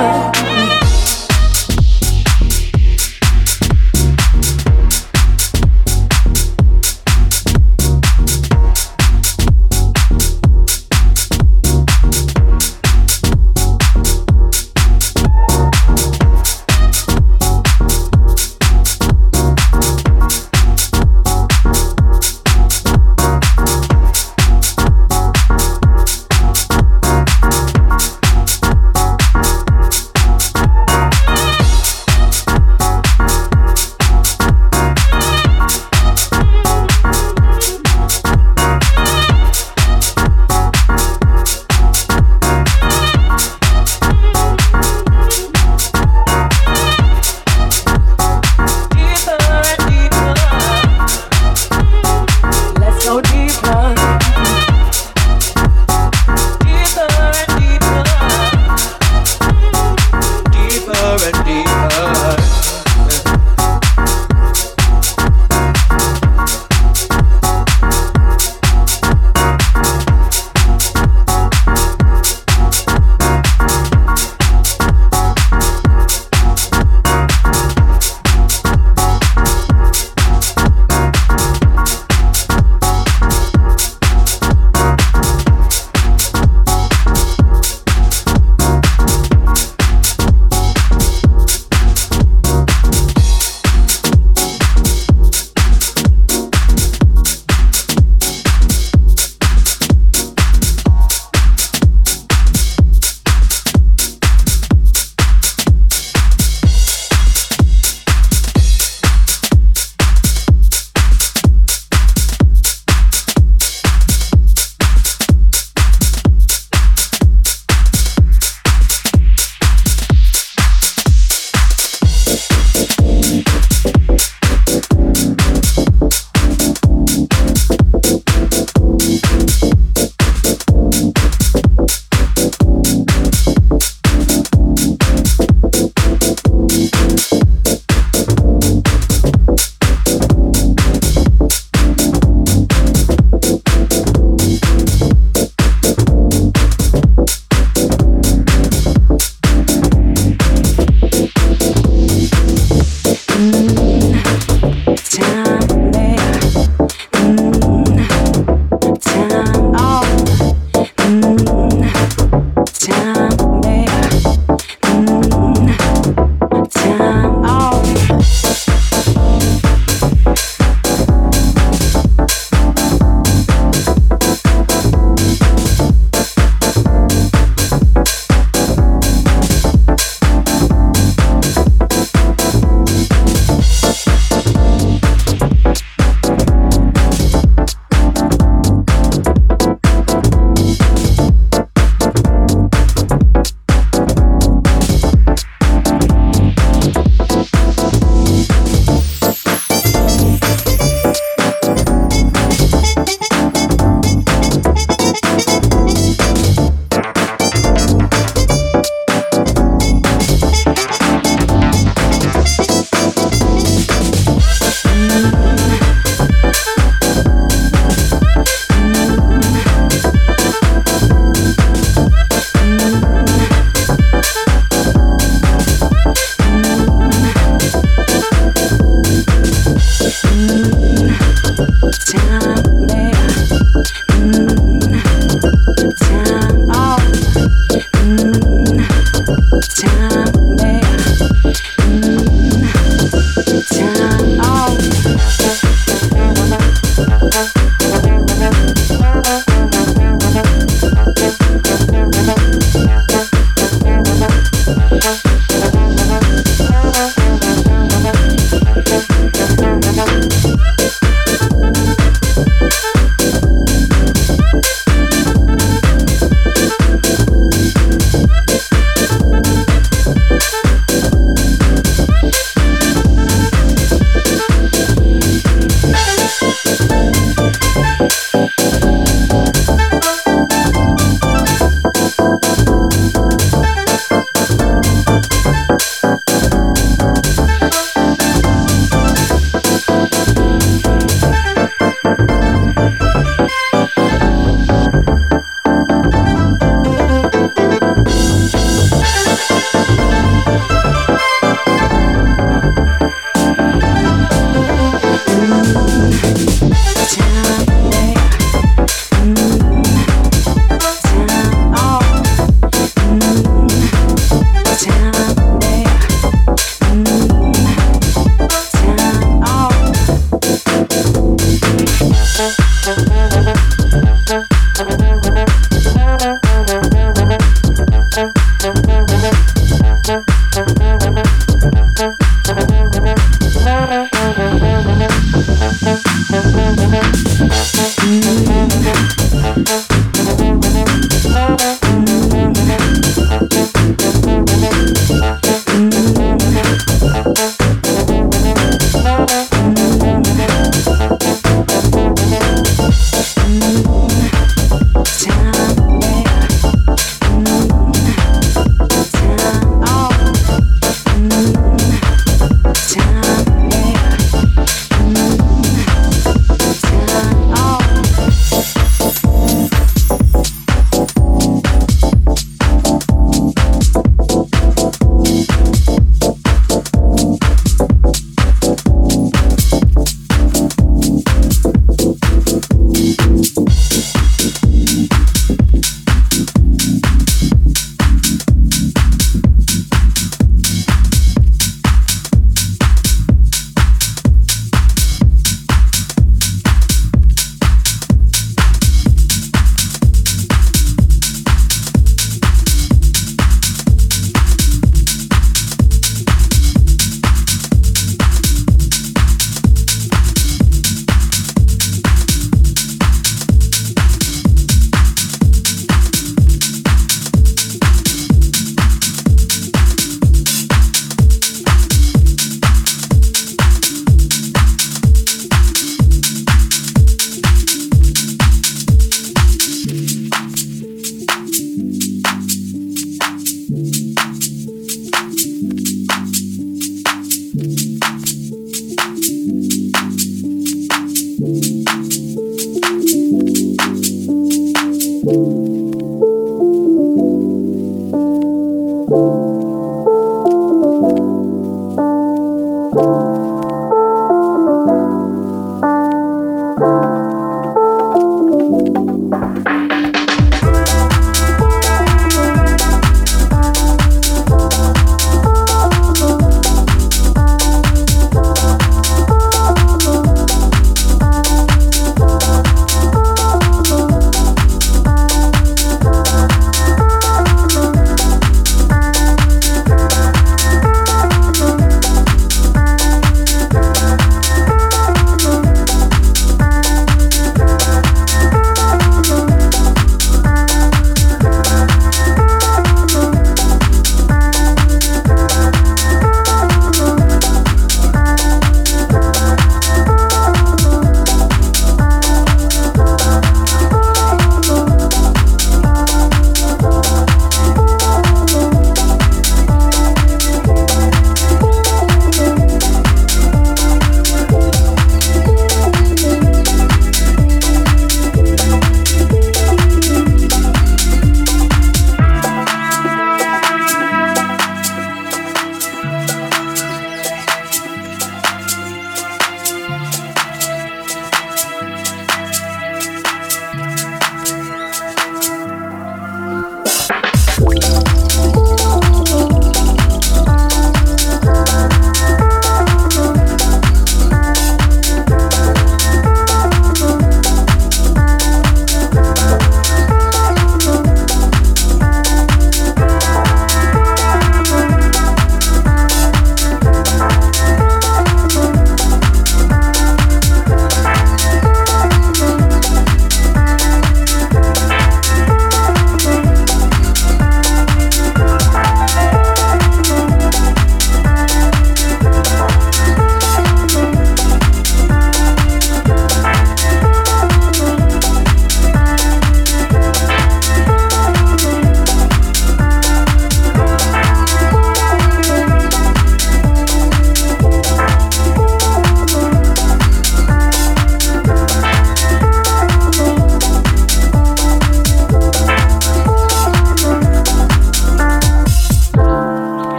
time.